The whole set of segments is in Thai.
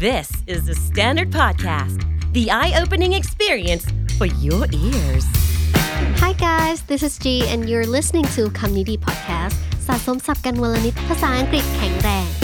This is the Standard Podcast, the eye opening experience for your ears. Hi guys this is G and you're listening to คำนี้ดี podcast สะสมสับกันวลนิดภาษาอังกฤษแข็งแรง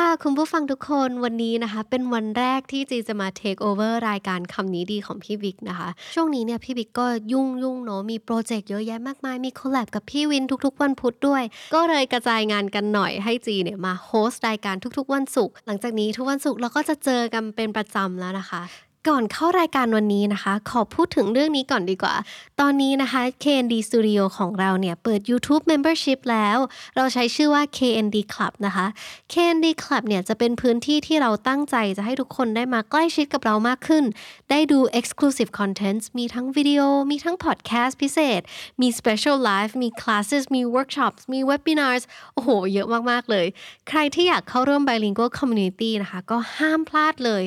ค่ะคุณผู้ฟังทุกคนวันนี้นะคะ เป็นวันแรกที่จีจะมาเทคโอเวอร์รายการคำนี้ดีของพี่บิ๊กนะคะ ช่วงนี้เนี่ยพี่บิ๊กก็ยุ่งยุ่งเนาะมี project เยอะแยะมากมาย มี collab กับพี่วินทุกๆ วันพุธด้วย ก็เลยกระจายงานกันหน่อยให้จีเนี่ยมา host รายการทุกๆ วันศุกร์หลังจากนี้ทุกวันศุกร์เราก็จะเจอกันเป็นประจำแล้วนะคะ ก่อนเข้ารายการวันนี้นะคะ ขอพูดถึงเรื่องนี้ก่อนดีกว่า ตอนนี้นะคะ KND Studio ของเราเนี่ยเปิด YouTube Membership แล้ว เราใช้ชื่อว่า KND Club นะคะ KND Club เนี่ยจะเป็นพื้นที่ที่เราตั้งใจจะให้ทุกคนได้มาใกล้ชิดกับเรามากขึ้น ได้ดู Exclusive contents มีทั้งวิดีโอ มีทั้ง Podcast พิเศษ มี Special Live มี Classes มี Workshops มี Webinars โอ้โห เยอะมาก ๆ เลย ใครที่อยากเข้าร่วม Bilingual Community นะคะ ก็ห้ามพลาดเลย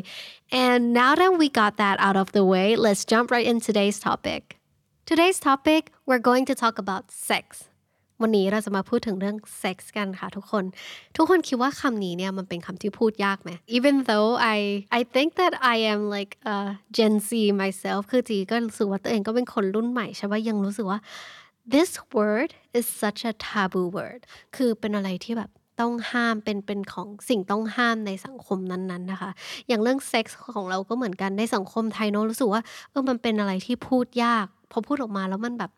And now that we got that out of the way, let's jump right in today's topic. Today's topic, we're going to talk about sex. วันนี้เราจะมาพูดถึงเรื่อง sex กันค่ะทุกคน ทุกคนคิดว่าคำนี้เนี่ยมันเป็นคำที่พูดยากไหม Even though I I think that I am like a Gen Z myself คือจีก็รู้สึกว่าตัวเองก็เป็นคนรุ่นใหม่ใช่ป่ะยังรู้สึกว่า this word is such a taboo word คือเป็นอะไรที่แบบ ต้องห้ามเป็นเป็นของสิ่งต้องห้ามในสังคมนั้นๆนะคะ อย่างเรื่องเซ็กส์ของเราก็เหมือนกันในสังคมไทยเนอะรู้สึกว่าเออมันเป็นอะไรที่พูดยาก พอพูดออกมาแล้วมันแบบ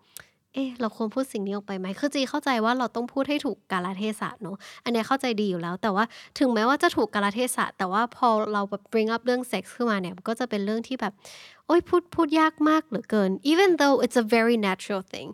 เอ๊ะเราควรพูดสิ่งนี้ออกไปไหมคือจีเข้าใจว่าเราต้องพูดให้ถูกกาลเทศะเนอะอันนี้เข้าใจดีอยู่แล้ว แต่ว่าถึงแม้ว่าจะถูกกาลเทศะ แต่ว่าพอเราแบบ bring up เรื่องเซ็กส์ขึ้นมาเนี่ยก็จะเป็นเรื่องที่แบบโอ้ยพูดพูดยากมากเหลือเกิน even though it's a very natural thing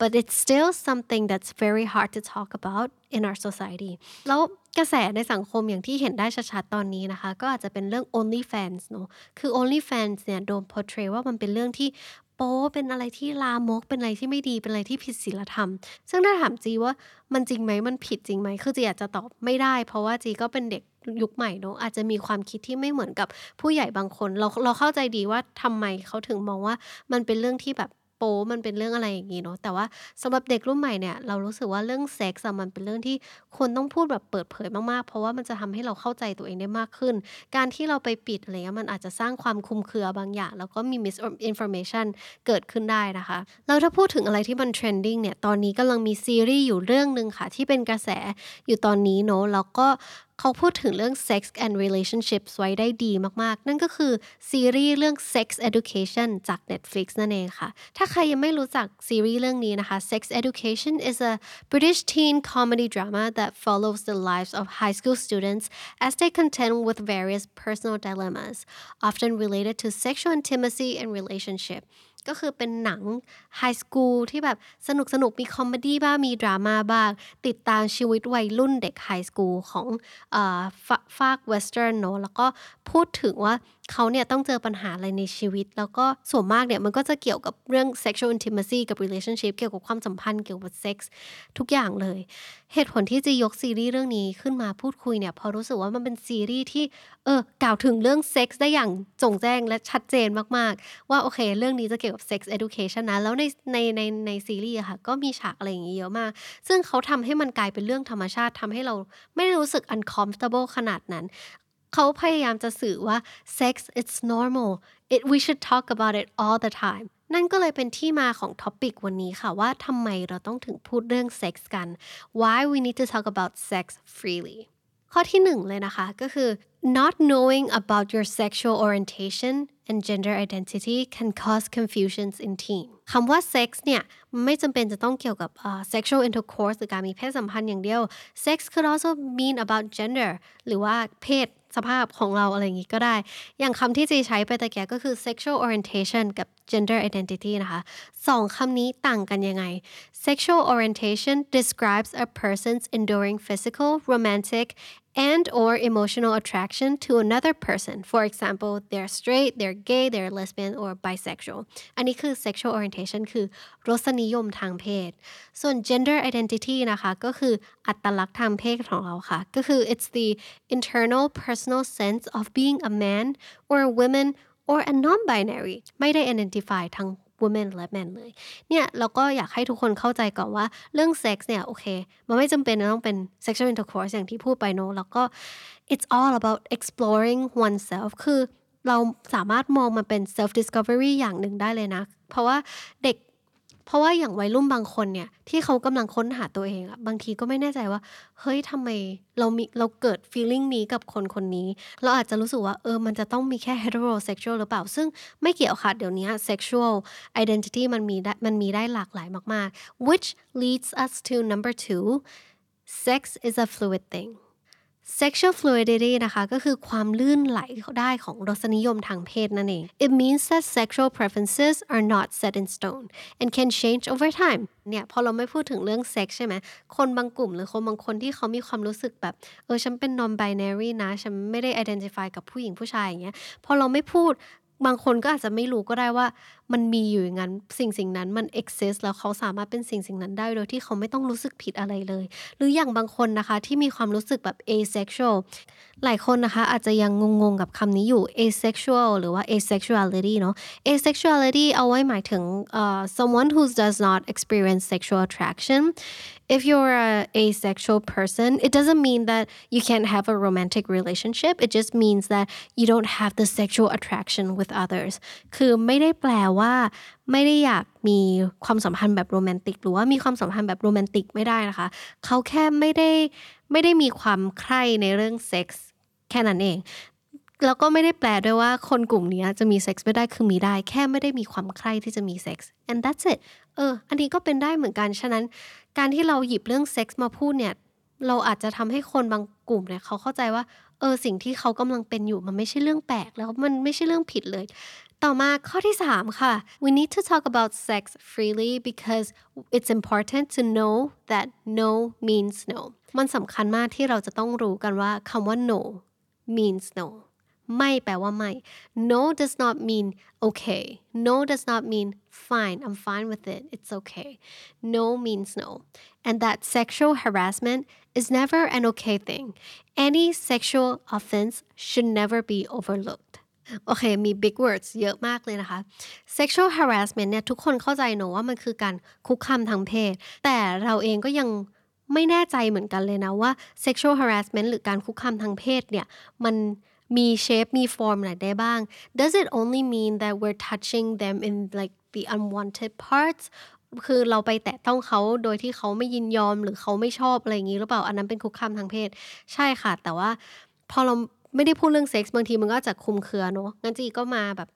but it's still something that's very hard to talk about in our society แล้วกระแสในสังคมอย่างที่เห็นได้ชัดๆตอนนี้นะคะ ก็อาจจะเป็นเรื่อง OnlyFans เนอะคือ OnlyFans เนี่ยโดน portray ว่ามันเป็นเรื่องที่โป๊เป็นอะไรที่ลามก เป็นอะไรที่ไม่ดี เป็นอะไรที่ผิดศีลธรรม ซึ่งถ้าถามจีว่ามันจริงไหม มันผิดจริงไหม คือจีอาจจะตอบไม่ได้ เพราะว่าจีก็เป็นเด็กยุคใหม่เนอะอาจจะมีความคิดที่ไม่เหมือนกับผู้ใหญ่บางคน เราเราเข้าใจดีว่าทำไมเขาถึงมองว่ามันเป็นเรื่องที่แบบ โป๊มันเป็นเรื่องอะไรอย่างนี้เนาะแต่ว่าสำหรับเด็กรุ่นใหม่เนี่ยเรารู้สึกว่าเรื่องเซ็กซ์มันเป็นเรื่องที่คนต้องพูดแบบเปิดเผยมากๆ เพราะว่ามันจะทำให้เราเข้าใจตัวเองได้มากขึ้น การที่เราไปปิดอะไรเงี้ยมันอาจจะสร้างความคุมเครือบางอย่าง แล้วก็มี misinformation เกิดขึ้นได้นะคะแล้วถ้าพูดถึงอะไรที่มัน trending เนี่ยตอนนี้กำลังมีซีรีส์อยู่เรื่องหนึ่งค่ะที่เป็นกระแสอยู่ตอนนี้เนาะแล้วก็ เขาพูดถึงเรื่อง sex and relationships ไว้ได้ดีมากๆ นั่นก็คือซีรีส์เรื่อง sex education จาก Netflix นั่นเองค่ะ ถ้าใครยังไม่รู้จักซีรีส์เรื่องนี้นะคะ sex education is a British teen comedy drama that follows the lives of high school students as they contend with various personal dilemmas often related to sexual intimacy and relationship ก็คือเป็นหนัง high school ที่แบบสนุกสนุกมี comedy บ้างมีดราม่าบ้าง ติดตามชีวิตวัยรุ่นเด็ก high school ของฝั่ง western เนาะแล้วก็พูดถึงว่าเขาเนี่ยต้องเจอปัญหาอะไรในชีวิต แล้วก็ส่วนมากเนี่ยมันก็จะเกี่ยวกับเรื่อง sexual intimacy กับ relationship เกี่ยวกับความสัมพันธ์เกี่ยวกับเซ็กส์ทุกอย่างเลย เหตุผลที่จะยกซีรีส์เรื่องนี้ขึ้นมาพูดคุยเนี่ยเพราะรู้สึกว่ามันเป็นซีรีส์ที่เออกล่าวถึงเรื่องเซ็กส์ได้อย่างโจ่งแจ้งและชัดเจนมากๆ ว่าโอเค เรื่องนี้จะเกี่ยวกับ sex education นะแล้วในในในในซีรีส์อะค่ะก็มีฉากอะไรอย่างนี้เยอะมาก ซึ่งเขาทำให้มันกลายเป็นเรื่องธรรมชาติทำให้เราไม่ได้รู้สึก uncomfortable ขนาดนั้น เขาพยายามจะสื่อว่า sex it's normal it we should talk about it all the time นั่นก็เลยเป็นที่มาของ topic วันนี้ค่ะ ว่าทำไมเราต้องถึงพูดเรื่องเซ็กส์กัน why we need to talk about sex freely ข้อที่หนึ่งเลยนะคะ ก็คือ not knowing about your sexual orientation and gender identity can cause confusions in teen คำว่า sex เนี่ยไม่จำเป็นจะต้องเกี่ยวกับ uh, sexual intercourse หรือการมีเพศสัมพันธ์อย่างเดียว sex could also mean about gender หรือว่าเพศสภาพของเราอะไรอย่างนี้ก็ได้ อย่างคำที่จีใช้ไปตะแกก็คือ sexual orientation กับ gender identity นะคะสองคำนี้ต่างกันยังไง sexual orientation describes a person's enduring physical romantic and or emotional attraction to another person for example they're straight they're gay they're lesbian or bisexual อันนี้คือ sexual orientation คือรสนิยมทางเพศ ส่วน gender identity นะคะก็คืออัตลักษณ์ทางเพศของเราค่ะ ก็คือ it's the internal personal sense of being a man or a woman or a non-binary ไม่ได้ identify ทาง women และ men เลยเนี่ยเราก็อยากให้ทุกคนเข้าใจก่อนว่าเรื่องเซ็กส์เนี่ยโอเค มันไม่จำเป็นต้องเป็น sexual intercourse อย่างที่พูดไปเนอะแล้วก็ it's all about exploring oneself คือเราสามารถมองมันเป็น self discovery อย่างหนึ่งได้เลยนะ เพราะว่าเด็ก เพราะว่าอย่างวัยรุ่นบางคนเนี่ยที่เขากำลังค้นหาตัวเองอะบางทีก็ไม่แน่ใจว่า เฮ้ยทำไมเรามีเราเกิด feeling นี้กับคนคนนี้ เราอาจจะรู้สึกว่าเออมันจะต้องมีแค่ heterosexual หรือเปล่า ซึ่งไม่เกี่ยวค่ะ เดี๋ยวนี้ sexual identity มันมีได้มันมีได้หลากหลายมาก ๆ which leads us to number two sex is a fluid thing sexual fluidity นะคะก็คือความลื่นไหลได้ของรสนิยมทางเพศนั่นเอง it means that sexual preferences are not set in stone and can change over time เนี่ยพอเราไม่พูดถึงเรื่องเซ็กใช่ไหมคนบางกลุ่มหรือคนบางคนที่เขามีความรู้สึกแบบ เออ ฉันเป็น non binary นะ ฉันไม่ได้ identify กับผู้หญิงผู้ชายอย่างเงี้ยพอเราไม่พูด บางคนก็อาจจะไม่รู้ก็ได้ว่า มันมีอยู่อย่างนั้นสิ่งสิ่งนั้นมัน exist แล้วเขาสามารถเป็นสิ่งสิ่งนั้นได้โดยที่เขาไม่ต้องรู้สึกผิดอะไรเลย หรืออย่างบางคนนะคะที่มีความรู้สึกแบบ asexual หลายคนนะคะอาจจะยังงงๆกับคำนี้อยู่ asexual หรือว่า asexuality เนาะ asexuality เอาไว้หมายถึง uh, someone who does not experience sexual attraction if you're a asexual person it doesn't mean that you can't have a romantic relationship it just means that you don't have the sexual attraction with others คือไม่ได้แปลว่า ไม่ได้อยากมีความสัมพันธ์แบบโรแมนติกหรือว่ามีความสัมพันธ์แบบโรแมนติกไม่ได้นะคะ เขาแค่ไม่ได้ไม่ได้มีความใคร่ในเรื่องเซ็กส์แค่นั้นเองแล้วก็ไม่ได้แปลด้วยว่าคนกลุ่มนี้จะมีเซ็กส์ไม่ได้คือมีได้ แค่ไม่ได้มีความใคร่ที่จะมีเซ็กส์ and that's it เออ อันนี้ก็เป็นได้เหมือนกัน ฉะนั้นการที่เราหยิบเรื่องเซ็กส์มาพูดเนี่ย เราอาจจะทำให้คนบางกลุ่มเนี่ย เขาเข้าใจว่า เออ สิ่งที่เขากำลังเป็นอยู่มันไม่ใช่เรื่องแปลกแล้วมันไม่ใช่เรื่องผิดเลย ต่อมาข้อที่ 3 ค่ะ we need to talk about sex freely because it's important to know that no means no มันสำคัญมากที่เราจะต้องรู้กันว่าคำว่า no means no ไม่แปลว่าไม่ no does not mean okay no does not mean fine I'm fine with it it's okay no means no and that sexual harassment is never an okay thing any sexual offense should never be overlooked โอเค มี big words เยอะมากเลยนะคะ sexual harassment เนี่ยทุกคนเข้าใจเนอะว่ามันคือการคุกคามทางเพศ แต่เราเองก็ยังไม่แน่ใจเหมือนกันเลยนะว่า sexual harassment หรือการคุกคามทางเพศเนี่ยมัน มีเชฟมีฟอร์มไรได้บ้าง does it only mean that we're touching them in like the unwanted parts คือเราไปแตะต้องเขาโดยที่เขาไม่ยินยอมหรือเขาไม่ชอบอะไรอย่างนี้หรือเปล่า อันนั้นเป็นคุกคามทางเพศ ใช่ค่ะ แต่ว่าพอเราไม่ได้พูดเรื่องเซ็กส์บางทีมันก็จะคุมเครือเนอะงั้นจีก็มาแบบ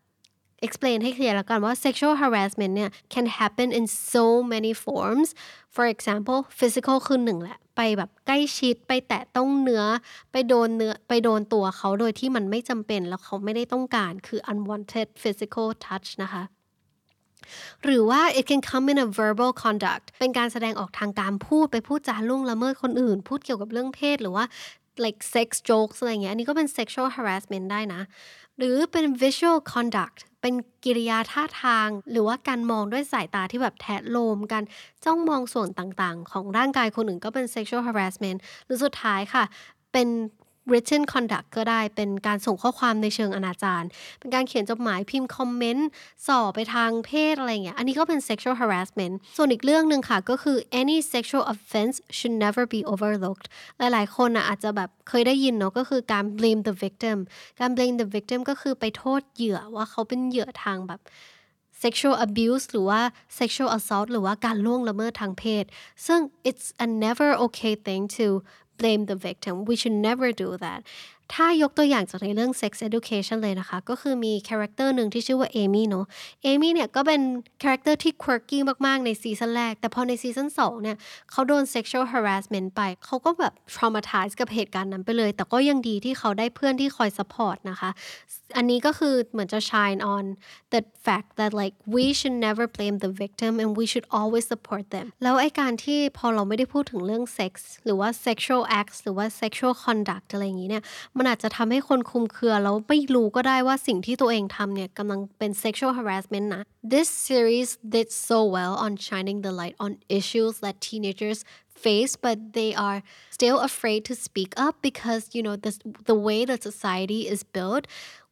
explain ให้เคลียร์แล้วกันว่า sexual harassment เนี่ย can happen in so many forms for example physical คือหนึ่งแหละ ไปแบบใกล้ชิดไปแตะต้องเนื้อ ไปโดนเนื้อไปโดนตัวเขาโดยที่มันไม่จำเป็นแล้วเขาไม่ได้ต้องการคือ unwanted physical touch นะคะหรือว่า it can come in a verbal conduct เป็นการแสดงออกทางการพูดไปพูดจาล่วงละเมิดคนอื่น พูดเกี่ยวกับเรื่องเพศหรือว่า like sex jokes อะไรเงี้ย อันนี้ก็เป็น sexual harassment ได้นะ หรือเป็น visual conduct เป็นกิริยาท่าทาง หรือว่าการมองด้วยสายตาที่แบบแทะโลมกันจ้องมองส่วนต่างๆ ของร่างกายคนอื่นก็เป็น sexual harassment หรือสุดท้ายค่ะ เป็น written conduct ก็ได้เป็นการส่งข้อความในเชิงอนาจารเป็นการเขียนจดหมายพิมพ์คอมเมนต์ส่อไปทางเพศอะไรเงี้ยอันนี้ก็เป็น sexual harassment ส่วนอีกเรื่องหนึ่งค่ะก็คือ any sexual offense should never be overlooked หลายๆ คนอะอาจจะแบบเคยได้ยินเนาะก็คือการ blame the victim การ blame the victim ก็คือไปโทษเหยื่อว่าเขาเป็นเหยื่อทางแบบ sexual abuse หรือว่า sexual assault หรือว่าการล่วงละเมิดทางเพศ ซึ่ง it's a never okay thing to blame the victim. We should never do that ถ้ายกตัวอย่างจากในเรื่อง sex education เลยนะคะ ก็คือมี character หนึ่งที่ชื่อว่าเอมี่เนาะเอมี่เนี่ยก็เป็น character ที่ quirky มาก ๆ ในซีซั่นแรก แต่พอในซีซั่น2เนี่ยเขาโดน sexual harassment ไป เขาก็แบบ traumatize กับเหตุการณ์นั้นไปเลย แต่ก็ยังดีที่เขาได้เพื่อนที่คอย support นะคะ อันนี้ก็คือเหมือนจะ shine on the fact that like we should never blame the victim and we should always support them แล้วไอ้การที่พอเราไม่ได้พูดถึงเรื่อง sex หรือว่า sexual acts หรือว่า sexual conduct อะไรอย่างนี้เนี่ย มันอาจจะทำให้คนคุมเครือแล้วไม่รู้ก็ได้ว่าสิ่งที่ตัวเองทำเนี่ยกำลังเป็น sexual harassment นะ This series did so well on shining the light on issues that teenagers face but they are still afraid to speak up because you know this, the way that society is built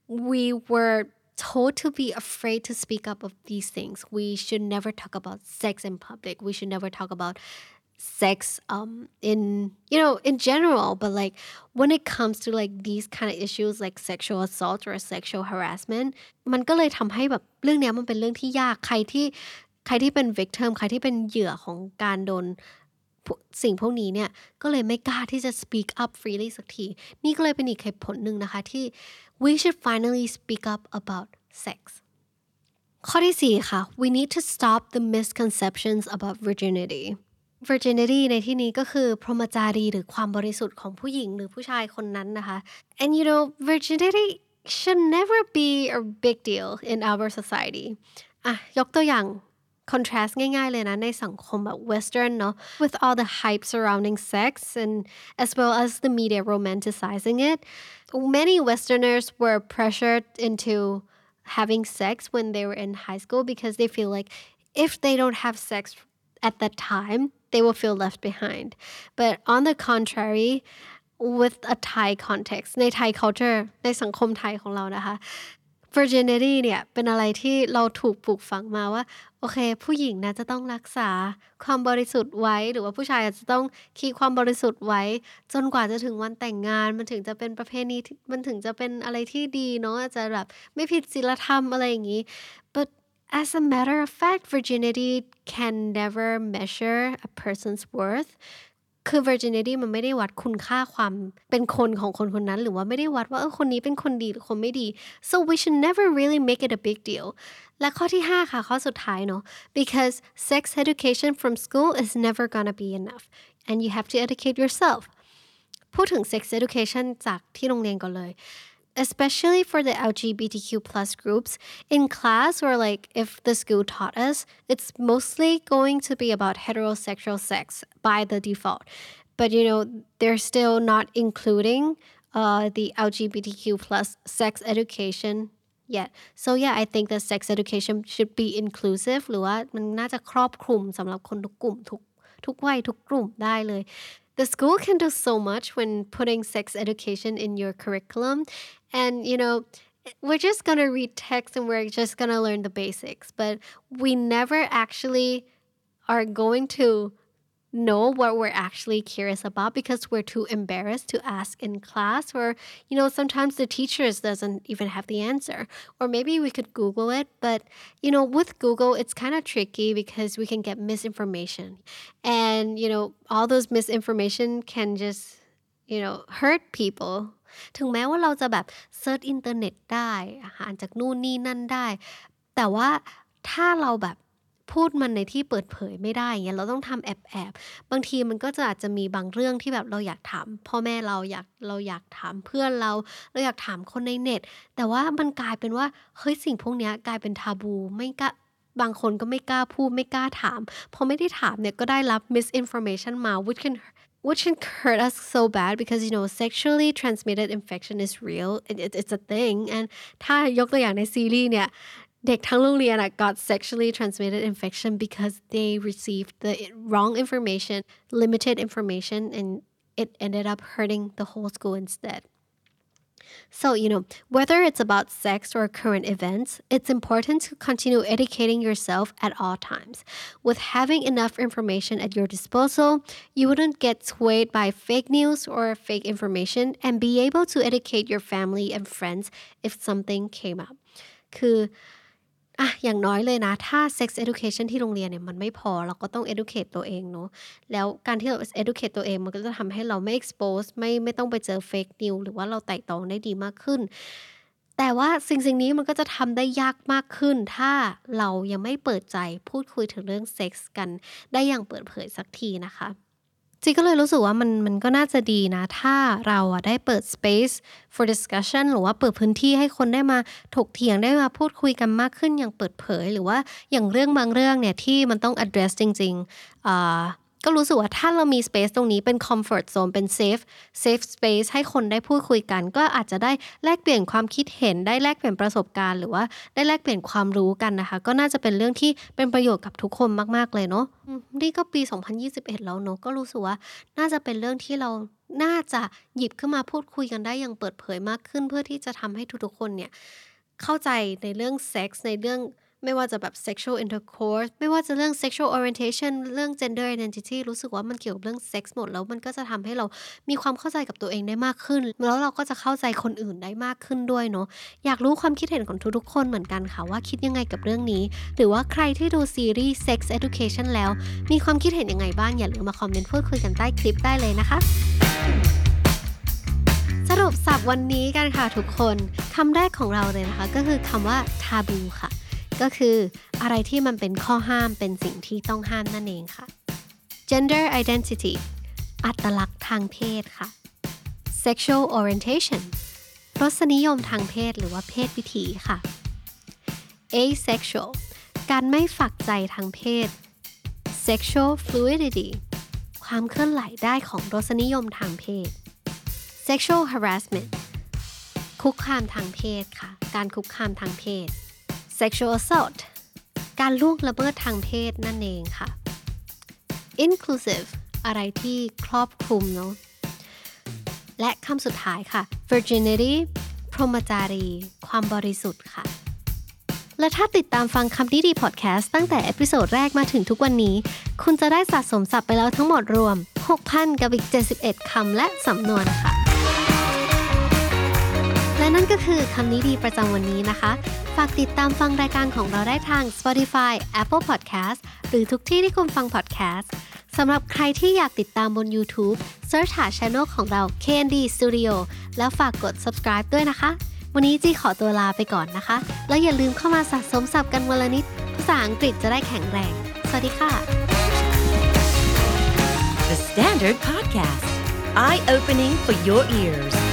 we were told to be afraid to speak up of these things we should never talk about sex in public we should never talk about sex um in you know in general but like when it comes to like these kind of issues like sexual assault or sexual harassment มันก็เลยทำให้แบบเรื่องเนี้ยมันเป็นเรื่องที่ยากใครที่ใครที่เป็น victim ใครที่เป็นเหยื่อของการโดนสิ่งพวกนี้เนี่ยก็เลยไม่กล้าที่จะ speak up freely สักที นี่ก็เลยเป็นอีกเหตุผลหนึ่งนะคะที่ we should finally speak up about sex ข้อที่ 4 ค่ะ we need to stop the misconceptions about virginity Virginity ในที่นี้ก็คือพรหมจารีหรือความบริสุทธิ์ของผู้หญิงหรือผู้ชายคนนั้นนะคะ and you know virginity should never be a big deal in our society อะยกตัวอย่าง contrast ง่ายๆเลยนะ ในสังคมแบบ western เนาะ with all the hype surrounding sex and as well as the media romanticizing it many westerners were pressured into having sex when they were in high school because they feel like if they don't have sex at that time they will feel left behind but on the contrary with a Thai context ใน Thai culture ในสังคมไทยของเรานะคะ virginity เนี่ยเป็นอะไรที่เราถูกปลูกฝังมาว่า โอเค ผู้หญิงนะจะต้องรักษาความบริสุทธิ์ไว้ หรือว่าผู้ชายอาจจะต้องคีความบริสุทธิ์ไว้ จนกว่าจะถึงวันแต่งงาน มันถึงจะเป็นประเพณีมันถึงจะเป็นอะไรที่ดีเนาะจจะแบบไม่ผิดศีลธรรมอะไรอย่างนี้ but as a matter of fact virginity can never measure a person's worth คือ virginity มันไม่ได้วัดคุณค่าความเป็นคนของคนคนนั้น หรือว่าไม่ได้วัดว่าเออคนนี้เป็นคนดีหรือคนไม่ดี so we should never really make it a big deal และข้อที่ 5 ค่ะ ข้อสุดท้ายเนาะ because sex education from school is never gonna be enough and you have to educate yourself พูดถึง sex education จากที่โรงเรียนก่อนเลย especially for the LGBTQ plus groups in class or like if the school taught us it's mostly going to be about heterosexual sex by the default but you know they're still not including uh, the LGBTQ plus sex education yet so yeah I think that sex education should be inclusive หรือว่ามันน่าจะครอบคลุมสำหรับคนทุกกลุ่มทุกทุกวัยทุกกลุ่มได้เลย the school can do so much when putting sex education in your curriculum. And, you know, we're just going to read text and we're just going to learn the basics, but we never actually are going to know what we're actually curious about because we're too embarrassed to ask in class or you know sometimes the teachers doesn't even have the answer or maybe we could google it but you know with google it's kind of tricky because we can get misinformation and you know all those misinformation can just you know hurt people ถึงแม้ว่าเราจะแบบเซิร์ชอินเทอร์เน็ตได้อ่านจากนู่นนี่นั่นได้ แต่ว่าถ้าเราแบบ พูดมันในที่เปิดเผยไม่ได้เงี้ยเราต้องทำแอบแอบบางทีมันก็จะอาจจะมีบางเรื่องที่แบบเราอยากถามพ่อแม่เราอยากเราอยากถามเพื่อนเรา เราอยากถามคนในเน็ต แต่ว่ามันกลายเป็นว่าเฮ้ยสิ่งพวกนี้กลายเป็นทาบูไม่กล้าบางคนก็ไม่กล้าพูดไม่กล้าถามพอไม่ได้ถามเนี่ยก็ได้รับ misinformation มา which can which can hurt us so bad because you know sexually transmitted infection is real it, it, it's a thing and ถ้ายกตัวอย่างในซีรีส์เนี่ย เด็กทั้งโรงเรียน got sexually transmitted infection because they received the wrong information limited information and it ended up hurting the whole school instead so, you know, whether it's about sex or current events, it's important to continue educating yourself at all times. With having enough information at your disposal, you wouldn't get swayed by fake news or fake information and be able to educate your family and friends if something came up. คือ อะอย่างน้อยเลยนะ ถ้า sex education ที่โรงเรียนเนี่ยมันไม่พอเราก็ต้อง educate ตัวเองเนาะแล้วการที่เรา educate ตัวเองมันก็จะทำให้เราไม่ expose ไม่ไม่ต้องไปเจอ fake news หรือว่าเราไต่ตองได้ดีมากขึ้น แต่ว่าสิ่งสิ่งนี้มันก็จะทำได้ยากมากขึ้น ถ้าเรายังไม่เปิดใจพูดคุยถึงเรื่องเซ็กส์กันได้อย่างเปิดเผยสักทีนะคะ จีก็เลยรู้สึกว่ามันมันก็น่าจะดีนะ ถ้าเราอะได้เปิด space for discussion หรือว่าเปิดพื้นที่ให้คนได้มาถกเถียงได้มาพูดคุยกันมากขึ้นอย่างเปิดเผย หรือว่าอย่างเรื่องบางเรื่องเนี่ยที่มันต้อง address จริงๆ ก็รู้สึกว่าถ้าเรามี space ตรงนี้เป็น comfort zone เป็น safe safe space ให้คนได้พูดคุยกัน ก็อาจจะได้แลกเปลี่ยนความคิดเห็นได้แลกเปลี่ยนประสบการณ์ หรือว่าได้แลกเปลี่ยนความรู้กันนะคะ ก็น่าจะเป็นเรื่องที่เป็นประโยชน์กับทุกคนมากๆเลยเนาะนี่ก็ปี 2021 แล้วเนาะก็รู้สึกว่าน่าจะเป็นเรื่องที่เราน่าจะหยิบขึ้นมาพูดคุยกันได้อย่างเปิดเผยมากขึ้น เพื่อที่จะทำให้ทุกๆคนเนี่ยเข้าใจในเรื่องเซ็กส์ในเรื่อง ไม่ว่าจะแบบ sexual intercourse ไม่ว่าจะเรื่อง sexual orientation เรื่อง gender identity รู้สึกว่ามันเกี่ยวกับเรื่องเซ็กส์หมดแล้วมันก็จะทำให้เรามีความเข้าใจกับตัวเองได้มากขึ้น แล้วเราก็จะเข้าใจคนอื่นได้มากขึ้นด้วยเนาะอยากรู้ความคิดเห็นของทุกๆคนเหมือนกันค่ะว่าคิดยังไงกับเรื่องนี้ หรือว่าใครที่ดูซีรีส์ sex education แล้ว มีความคิดเห็นยังไงบ้างอย่าลืมมาคอมเมนต์พูดคุยกันใต้คลิปได้เลยนะคะสรุปสับวันนี้กันค่ะทุกคนคำแรกของเราเลยนะคะ ก็คือคำว่า taboo ค่ะ ก็คืออะไรที่มันเป็นข้อห้ามเป็นสิ่งที่ต้องห้ามนั่นเองค่ะ gender identity อัตลักษณ์ทางเพศค่ะ sexual orientation รสนิยมทางเพศหรือว่าเพศวิถีค่ะ asexual การไม่ฝักใจทางเพศ sexual fluidity ความเคลื่อนไหวได้ของรสนิยมทางเพศ sexual harassment คุกคามทางเพศค่ะ การคุกคามทางเพศ sexual assault การล่วงละเมิดทางเพศนั่นเองค่ะ inclusive อะไรที่ครอบคลุมเนาะและคำสุดท้ายค่ะ virginity พรหมจารี ความบริสุทธิ์ค่ะ และถ้าติดตามฟังคำนี้ดีพอดแคสต์ตั้งแต่ episode แรกมาถึงทุกวันนี้ คุณจะได้สะสมศัพท์ไปแล้วทั้งหมดรวม 6,000 กับอีก 71 คำและสำนวนค่ะ นั่นก็คือคำนี้ดีประจำวันนี้นะคะ ฝากติดตามฟังรายการของเราได้ทาง Spotify Apple Podcast หรือทุกที่ที่คุณฟัง podcast สำหรับใครที่อยากติดตามบน YouTube Search หา Channel ของเรา KND Studio แล้วฝากกด subscribe ด้วยนะคะ วันนี้จีขอตัวลาไปก่อนนะคะ แล้วอย่าลืมเข้ามาสะสมศัพท์กันวันละนิด ภาษาอังกฤษจะได้แข็งแรง สวัสดีค่ะ The Standard Podcast, eye opening for your ears.